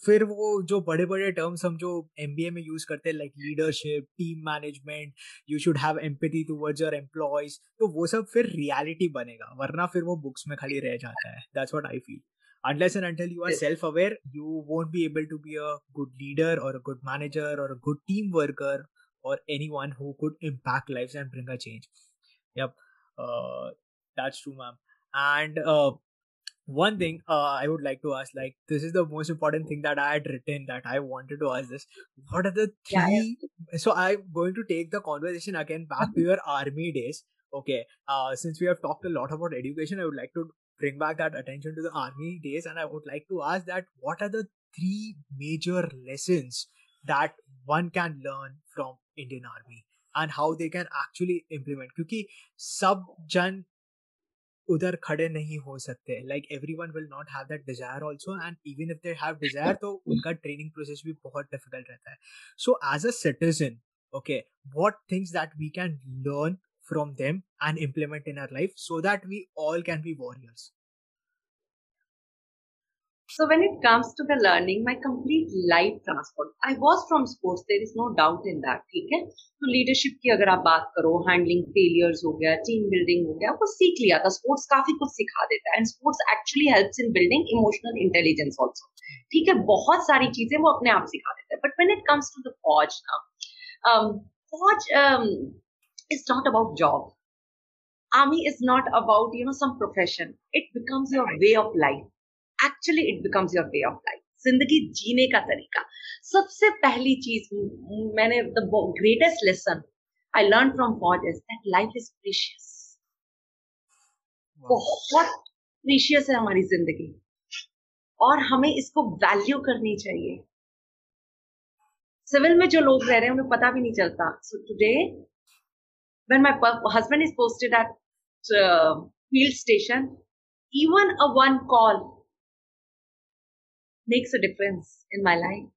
फिर वो जो बड़े बड़े टर्म्स हम जो एमबीए में यूज़ करते हैं like leadership team management you should have empathy towards your employees तो वो सब फिर रियलिटी बनेगा वरना फिर वो बुक्स में खाली रह जाता है। That's what I feel unless and until you are self aware you won't be able to be a good leader or a good manager or a good team worker or anyone who could impact lives and bring a change. Yep. Uh, that's true ma'am. And uh, one thing uh, i would like to ask like this is the most important thing that i had written that i wanted to ask this. What are the three yeah, so i'm going to take the conversation again back to your army days okay? Uh, since we have talked a lot about education i would like to bring back that attention to the army days and i would like to ask that what are the three major lessons that one can learn from indian army and how they can actually implement क्योंकि सब जन उधर खड़े नहीं हो सकते। Like every one will not have that desire also and even if they have desire तो उनका ट्रेनिंग प्रोसेस भी बहुत डिफ़िकल्ट रहता है। So as a citizen okay what things that we can learn from them and implement in our life so that we all can be warriors? So when it comes to the learning, my complete life transformed. I was from sports, there is no doubt in that. ठीक है तो leadership की अगर आप बात करो handling failures हो गया टीम बिल्डिंग हो गया वो सीख लिया था स्पोर्ट्स काफी कुछ सिखा देता है and sports actually helps in building emotional intelligence also ठीक है बहुत सारी चीजें वो अपने आप सिखा देता है but when it comes to the फौज नाउ फौज is not about job army is not about you know some profession it becomes your way of life Actually it becomes your way of life ज़िंदगी जीने का तरीका। सबसे पहली चीज़ मैंने the greatest lesson I learn from for is that life is precious बहुत precious है हमारी ज़िंदगी। और हमें इसको वैल्यू करनी चाहिए। सिविल में जो लोग रह रहे हैं उन्हें पता भी नहीं चलता। So today when my husband is posted at field station even a one call makes a difference in my life.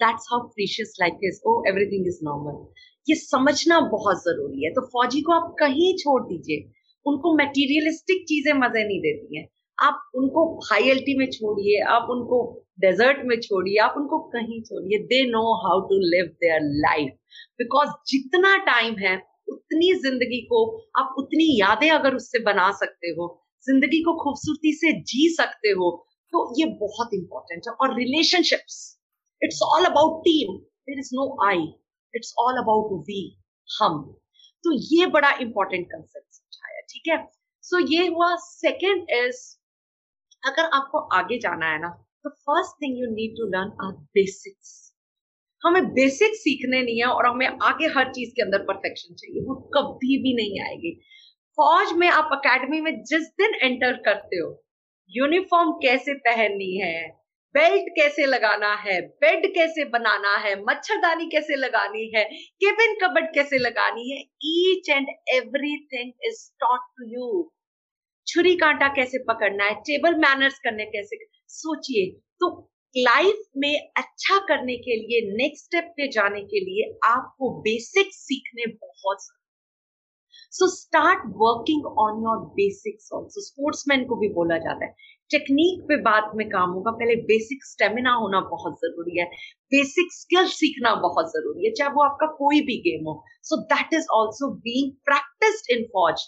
That's how precious life is. Oh, everything is normal. ये समझना बहुत ज़रूरी है तो फौजी को आप कहीं छोड़ दीजिए उनको मेटीरियलिस्टिक चीज़ें मज़े नहीं देती हैं आप उनको हाई में छोड़िए आप उनको डेजर्ट में छोड़िए आप उनको कहीं छोड़िए they know how to live their life because जितना टाइम है उतनी ज़िंदगी को आप उतनी यादें अगर उससे बना सकते हो ज़िंदगी को खूबसूरती से जी सकते हो तो ये बहुत इंपॉर्टेंट है। और relationships it's all about team there is no I it's all about we हम. तो ये बड़ा इंपॉर्टेंट कंसेप्ट समझाया, ठीक है? सो ये हुआ। सेकेंड इज़ अगर आपको आगे जाना है ना तो first thing you need to learn our basics हमें बेसिक सीखने नहीं है और हमें आगे हर चीज़ के अंदर परफेक्शन चाहिए। वो कभी भी नहीं आएगी। फौज में आप अकेडमी में जिस दिन एंटर करते हो यूनिफॉर्म कैसे पहननी है? बेल्ट कैसे लगाना है? बेड कैसे बनाना है? मच्छरदानी कैसे लगानी है? केबिन कबड कैसे लगानी है? Each and everything is taught to you छुरी कांटा कैसे पकड़ना है? टेबल मैनर्स करने कैसे सोचिए तो लाइफ में अच्छा करने के लिए नेक्स्ट स्टेप पे जाने के लिए आपको बेसिक सीखने बहुत so start working on your basics also sportsman को भी बोला जाता है। टेक्निक पे बाद में काम होगा। पहले बेसिक स्टेमिना होना बहुत ज़रूरी है। बेसिक स्किल सीखना बहुत ज़रूरी है, चाहे वो आपका कोई भी गेम हो। So that is also being practised in फौज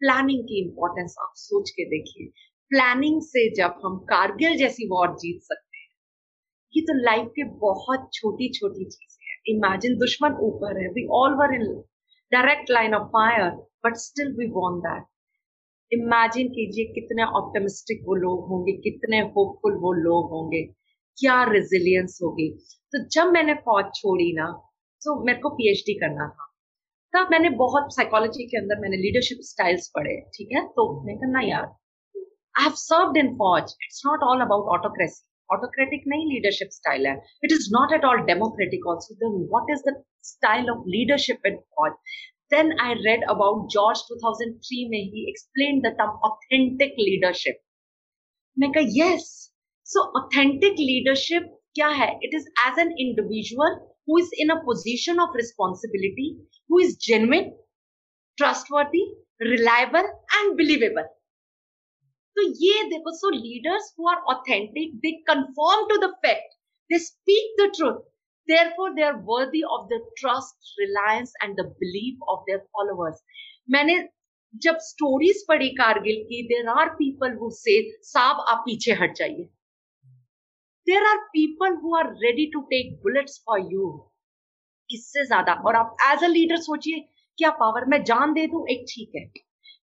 प्लानिंग की इंपॉर्टेंस आप सोच के देखिए। प्लानिंग से जब हम कारगिल जैसी वॉर जीत सकते हैं, ये तो लाइफ के बहुत छोटी छोटी चीज़ें हैं। इमेजिन दुश्मन ऊपर है। We all were in direct line of fire but still we want that imagine कीजिए कितने ऑप्टिमिस्टिक वो लोग होंगे, कितने होपफुल वो लोग होंगे, क्या रेजिलियंस होगी। तो जब मैंने फौज छोड़ी ना तो मेरे को पीएचडी करना था। तब मैंने बहुत साइकोलॉजी के अंदर मैंने लीडरशिप स्टाइल्स पढ़े, ठीक है? तो मैं करना यार आई हैव सर्व्ड इन फौज it's not all about autocracy autocratic नहीं leadership style है it is not at all democratic also then what is the style of leadership in Ford then I read about George 2003 में he explained the term authentic leadership मैं कहा yes so authentic leadership क्या है it is as an individual who is in a position of responsibility who is genuine trustworthy reliable and believable तो ये देखो so leaders who are authentic they confirm to the fact they speak the truth therefore they are worthy of the trust reliance and the believe of their followers मैंने जब stories पढ़ी कारगिल की there are people who say साहब, आप पीछे हट जाइए. There are people who are ready to take bullets for you इससे ज़्यादा। और आप एज अ लीडर सोचिए क्या पावर मैं जान दे दू, एक ठीक है।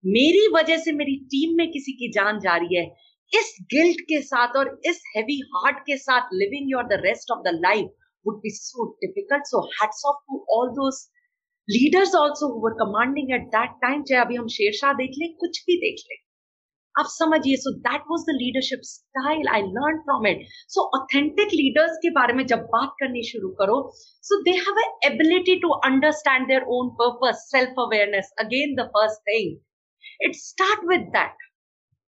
मेरी वजह से मेरी टीम में किसी की जान जा रही है। इस गिल्ट के साथ और इस हैवी हार्ट के साथ living your the rest of the life would be so difficult so hats off to all those leaders also were commanding at that time चाहे अभी हम शेरशाह देख लें, कुछ भी देख लें। आप समझिए so that was the leadership style I learn from it so authentic leaders के बारे में जब बात करनी शुरू करो so they have ability to understand their own purpose self awareness again the first thing it start with that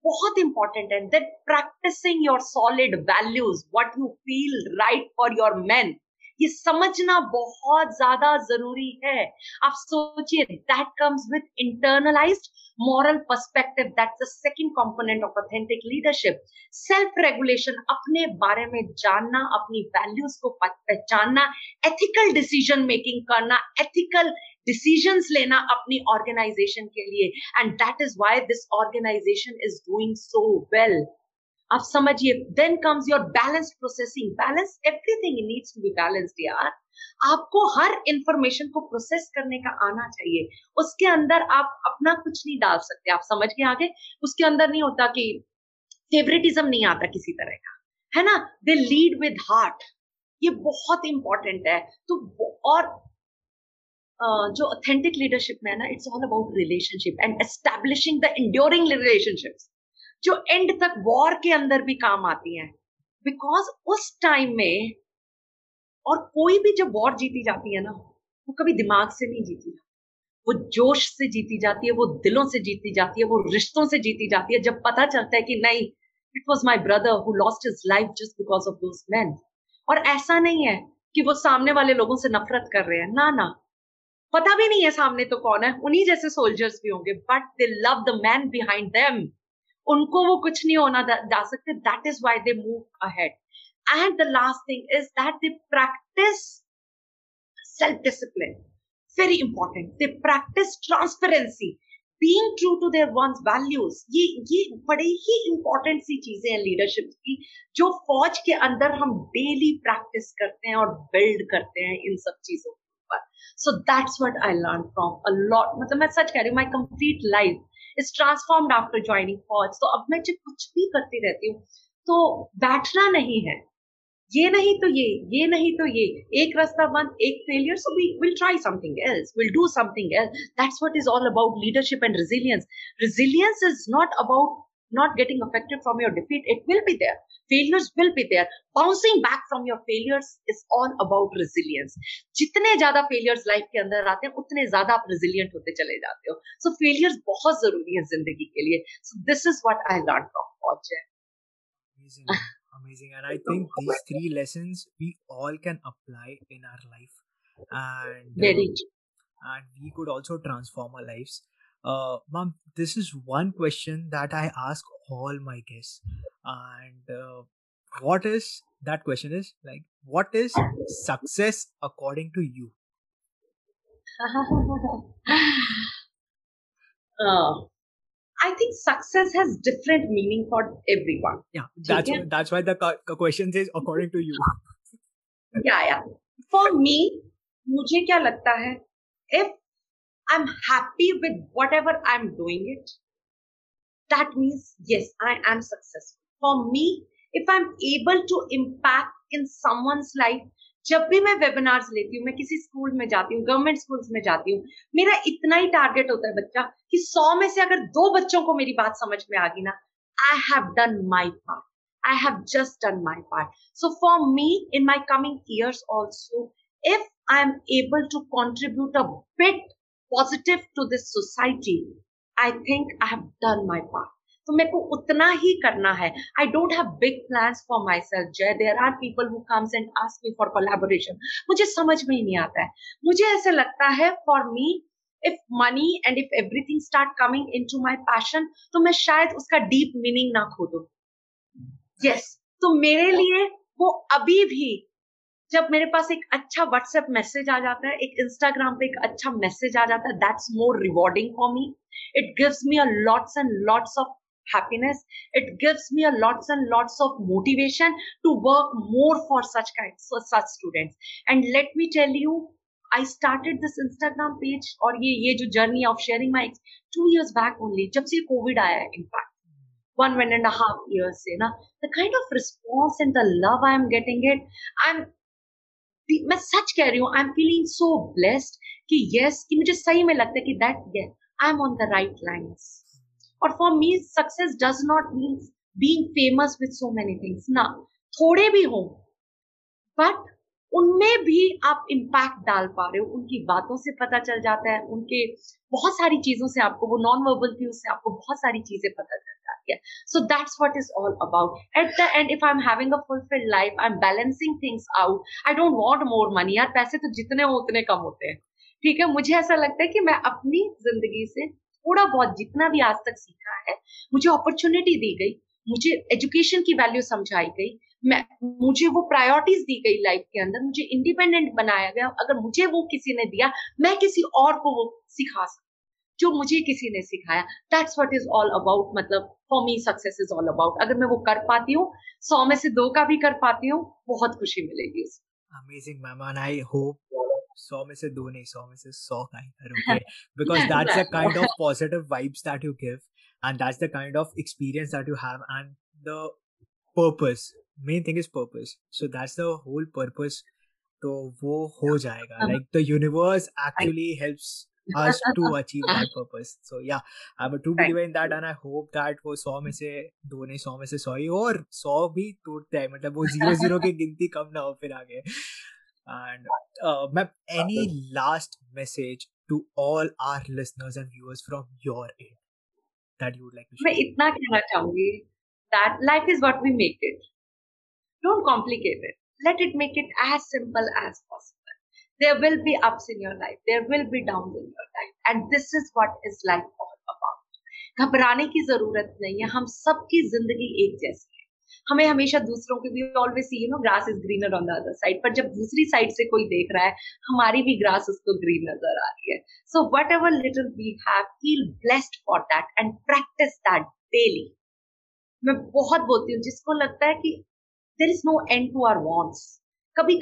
बहुत important है that practicing your solid values what you feel right for your men ये समझना बहुत ज्यादा जरूरी है आप सोचिए that comes with internalized moral perspective that's the second component of authentic leadership self regulation अपने बारे में जानना अपनी values को पहचानना ethical decision making करना ethical decisions लेना अपनी organization के लिए and that is why this organization is doing so well. आप समझिए then comes your balance processing balance everything needs to be balanced यार. आपको हर इंफॉर्मेशन को प्रोसेस करने का आना चाहिए। उसके अंदर आप अपना कुछ नहीं डाल सकते। आप समझ के आगे? उसके अंदर नहीं होता कि फेवरेटिज्म नहीं आता किसी तरह का। है ना? दे लीड विद हार्ट ये बहुत इंपॉर्टेंट है। तो और जो ऑथेंटिक लीडरशिप में है ना it's all about relationship and establishing the enduring relationships जो एंड तक वॉर के अंदर भी काम आती हैं। बिकॉज़ उस टाइम में और कोई भी जब वॉर जीती जाती है ना, वो कभी दिमाग से नहीं जीती। वो जोश से जीती जाती है, वो दिलों से जीती जाती है, वो रिश्तों से जीती जाती है। जब पता चलता है कि नहीं it was my brother who lost his life just because of those man और ऐसा नहीं है कि वो सामने वाले लोगों से नफरत कर रहे हैं। ना ना। पता भी नहीं है सामने तो कौन है, उन्हीं जैसे सोल्जर्स भी होंगे but they love the man behind them उनको वो कुछ नहीं होना जा सकते that is why they move ahead and the last thing is that they practise self discipline very important they practise transparency being true to their one's values ये ये बड़े ही इंपॉर्टेंट सी चीज़ें हैं लीडरशिप की, जो फौज के अंदर हम डेली प्रैक्टिस करते हैं और बिल्ड करते हैं इन सब चीज़ों के ऊपर so that's what I learn from a lot मतलब मैं सच कह रही हूँ my complete life is transformed after joining फौज तो अब मैं जब कुछ भी करती रहती हूँ तो बैठना नहीं है। ये नहीं तो ये ये नहीं तो ये। एक रास्ता बंद, एक failure so we will try something else will do something else that's what is all about leadership and resilience resilience is not about not getting affected from your defeat it will be there failures will be there bouncing back from your failures is all about resilience जितने ज्यादा failures life के अंदर आते हैं उतने ज्यादा आप resilient होते चले जाते हो so failures बहुत जरूरी है जिंदगी के लिए so this is what I learned from Fauj amazing amazing and I think these three lessons we all can apply in our life and very uh, and we could also transform our lives uh, mom, this is one question that I ask all my guests, and uh, what is that question is like, what is success according to you? uh, I think success has different meaning for everyone. Yeah, that's why, that's why the question says according to you. yeah, yeah. For me, मुझे क्या लगता है if I'm happy with whatever I'm doing it, that means yes, I am successful. For me, if I'm able to impact in someone's life, जब भी मैं webinars लेती हूँ मैं किसी स्कूल में जाती हूँ गवर्नमेंट स्कूल्स में जाती हूँ मेरा इतना ही टारगेट होता है बच्चा कि सौ में से अगर दो बच्चों को मेरी बात समझ में आ गई ना I have done my part I have just done my part so for me in my coming years also if I am able to contribute a bit positive to this society I think I have done my part तो मेरे को उतना ही करना है। I don't have big plans for myself Jai. There are people who comes and ask me for collaboration मुझे समझ में ही नहीं आता है। मुझे ऐसे लगता है for me if money and if everything start coming into my passion तो मैं शायद उसका deep meaning ना खोदूं। Yes. तो मेरे लिए वो अभी भी जब मेरे पास एक अच्छा व्हाट्सएप मैसेज आ जाता है, एक इंस्टाग्राम पे एक अच्छा मैसेज आ जाता है that's more rewarding for me it gives me a lots and lots of happiness it gives me a lots and lots of motivation to work more for such such students and let me tell you I started this Instagram page और ये ये जो journey of sharing my two years back only जब से Covid आया है in fact one one and half year से ना. The kind of response and the love I am getting it I am मैं सच कह रही हूँ I am feeling so blessed कि यस कि मुझे सही में लगता है कि that I am on the right lines और for me success does not mean being famous with so many things ना, थोड़े भी हो बट उनमें भी आप इम्पैक्ट डाल पा रहे हो, उनकी बातों से पता चल जाता है, उनके बहुत सारी चीज़ों से आपको, वो नॉन वर्बल व्यूज़ से आपको बहुत सारी चीज़ें पता चल है so that's what is all about at the end if I am having a fulfilled life I am balancing things out I don't want more money यार, पैसे तो जितने हो उतने कम होते हैं। ठीक है? मुझे ऐसा लगता है कि मैं अपनी ज़िंदगी से थोड़ा बहुत जितना भी आज तक सीखा है, मुझे अपॉर्चुनिटी दी गई, मुझे एजुकेशन की वैल्यू समझाई गई, मैं, मुझे वो प्रायोरिटीज दी गई लाइफ के अंदर, मुझे इंडिपेंडेंट बनाया गया। अगर मुझे वो किसी ने दिया, मैं किसी और को वो सिखा सकता जो मुझे किसी ने सिखाया। That's what is all about मतलब for me success is all about अगर मैं वो कर पाती हूँ सौ में से दो का भी कर पाती हूँ बहुत खुशी मिलेगी amazing ma'am and I hope सौ में से दो नहीं सौ में से सौ का ही करोगे because that's the kind of positive vibes that you give and that's the kind of experience that you have and the purpose main thing is purpose so that's the whole purpose तो वो हो जाएगा। Like the universe actually helps us to achieve that purpose. So yeah, I'm a true believer in that and I hope that वो सौ में से दो नहीं सौ में से सौ ही और सौ भी टूटते हैं मतलब वो ज़ीरो ज़ीरो की गिनती कम ना हो फिर आगे and uh, ma'am any last message to all our listeners and viewers from your end that you would like to share? मैं इतना कहना चाहूँगी that life is what we make it. Don't complicate it. Let it make it as simple as possible. There will be ups in your life. There will be downs in your life. And this is what is life all about. घबराने की ज़रूरत नहीं है। हम सबकी ज़िंदगी एक जैसी है। हमें हमेशा दूसरों के भी always you know grass is greener on the other side पर जब दूसरी साइड से कोई देख रहा है, हमारी भी ग्रास उसको ग्रीन नज़र आ रही है। So whatever little we have feel blessed for that and practise that daily मैं बहुत बोलती हूँ, जिसको लगता है कि there is no end to our wants कभी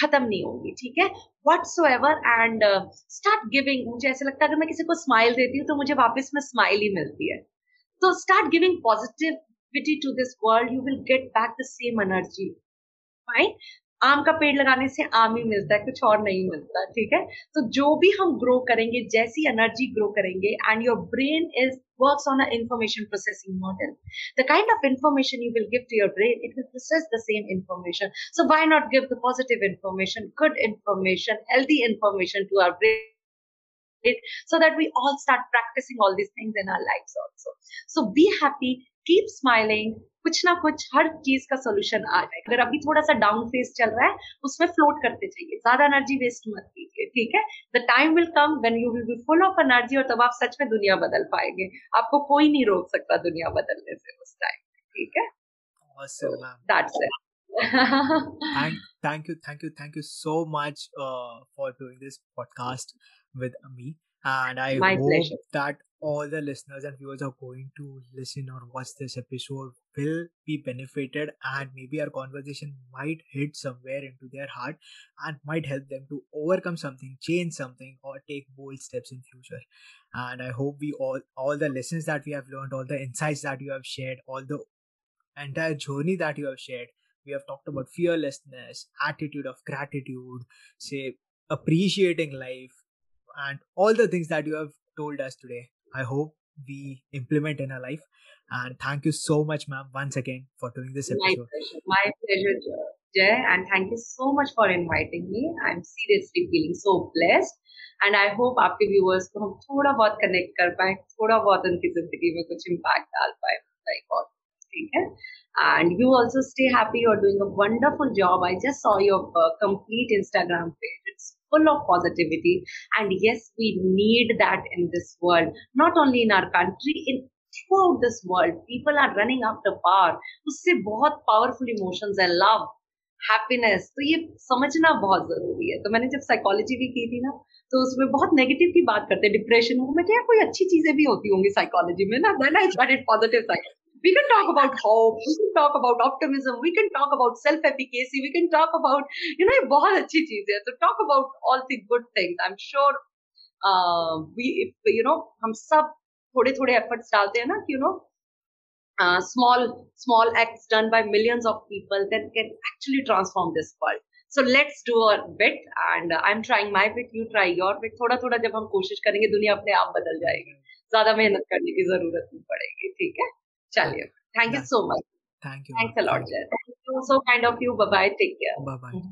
खत्म नहीं होगी, ठीक है? Whatsoever and start giving मुझे ऐसा लगता है अगर मैं किसी को स्माइल देती हूँ तो मुझे वापस में स्माइल ही मिलती है। तो start giving positivity to this world you will get back the same energy fine आम का पेड़ लगाने से आम ही मिलता है कुछ और नहीं मिलता ठीक है तो जो भी हम ग्रो करेंगे जैसी एनर्जी ग्रो करेंगे and your brain is work on a information processing model the kind of information you will give to your brain it will process the same information so why not give the positive information good information healthy information to our brain It, so that we all start practicing all these things in our lives also. So be happy, keep smiling, कुछ ना कुछ हर चीज़ का solution आ जाए अगर अभी थोड़ा सा down face चल रहा है उसमें फ्लोट करते चाहिए ज़्यादा एनर्जी वेस्ट मत कीजिए ठीक है? The time will come when you will be full of energy और तब आप सच में दुनिया बदल पाएँगे। आपको कोई नहीं रोक सकता दुनिया बदलने से उस टाइम ठीक है? That's it thank, thank you thank you thank you so much uh, for doing this podcast with me. And i My hope pleasure. that all the listeners and viewers are going to listen or watch this episode will be benefited and maybe our conversation might hit somewhere into their heart and might help them to overcome something change something or take bold steps in future. And i hope we all all the lessons that we have learned all the insights that you have shared all the entire journey that you have shared we have talked about fearlessness attitude of gratitude say appreciating life and all the things that you have told us today I hope we implement in our life. And thank you so much, ma'am, once again for doing this episode. My pleasure, My pleasure Jay. And thank you so much for inviting me. I'm seriously feeling so blessed. And I hope आपके viewers को हम थोड़ा बहुत connect कर पाए थोड़ा बहुत उनकी जिंदगी में कुछ impact डाल पाए like बहुत ठीक है and you also stay happy you're doing a wonderful job i just saw your uh, complete instagram page it's Full of positivity and yes we need that in this world not only in our country in throughout this world people are running after power उससे बहुत powerful emotions है love happiness तो ये समझना बहुत ज़रूरी है तो मैंने जब साइकोलॉजी भी की थी ना तो उसमें बहुत नेगेटिव की बात करते हैं डिप्रेशन हो मैं क्या कोई अच्छी चीज़ें भी होती होंगी साइकोलॉजी में ना then I positive psychology we can talk about hope we can talk about optimism we can talk about self efficacy we can talk about you know बहुत अच्छी चीज है तो talk about all the good things i'm sure uh, we if you know हम सब थोड़े थोड़े efforts डालते हैं ना कि you know uh, small small acts done by millions of people that can actually transform this world so let's do our bit and uh, i'm trying my bit you try your bit थोड़ा थोड़ा जब हम कोशिश करेंगे दुनिया अपने आप बदल जाएगी ज्यादा मेहनत करने की जरूरत नहीं पड़ेगी ठीक है चलिए thank you so much Thank you. Thanks a lot Jai thank you so kind of you bye bye take care Bye bye.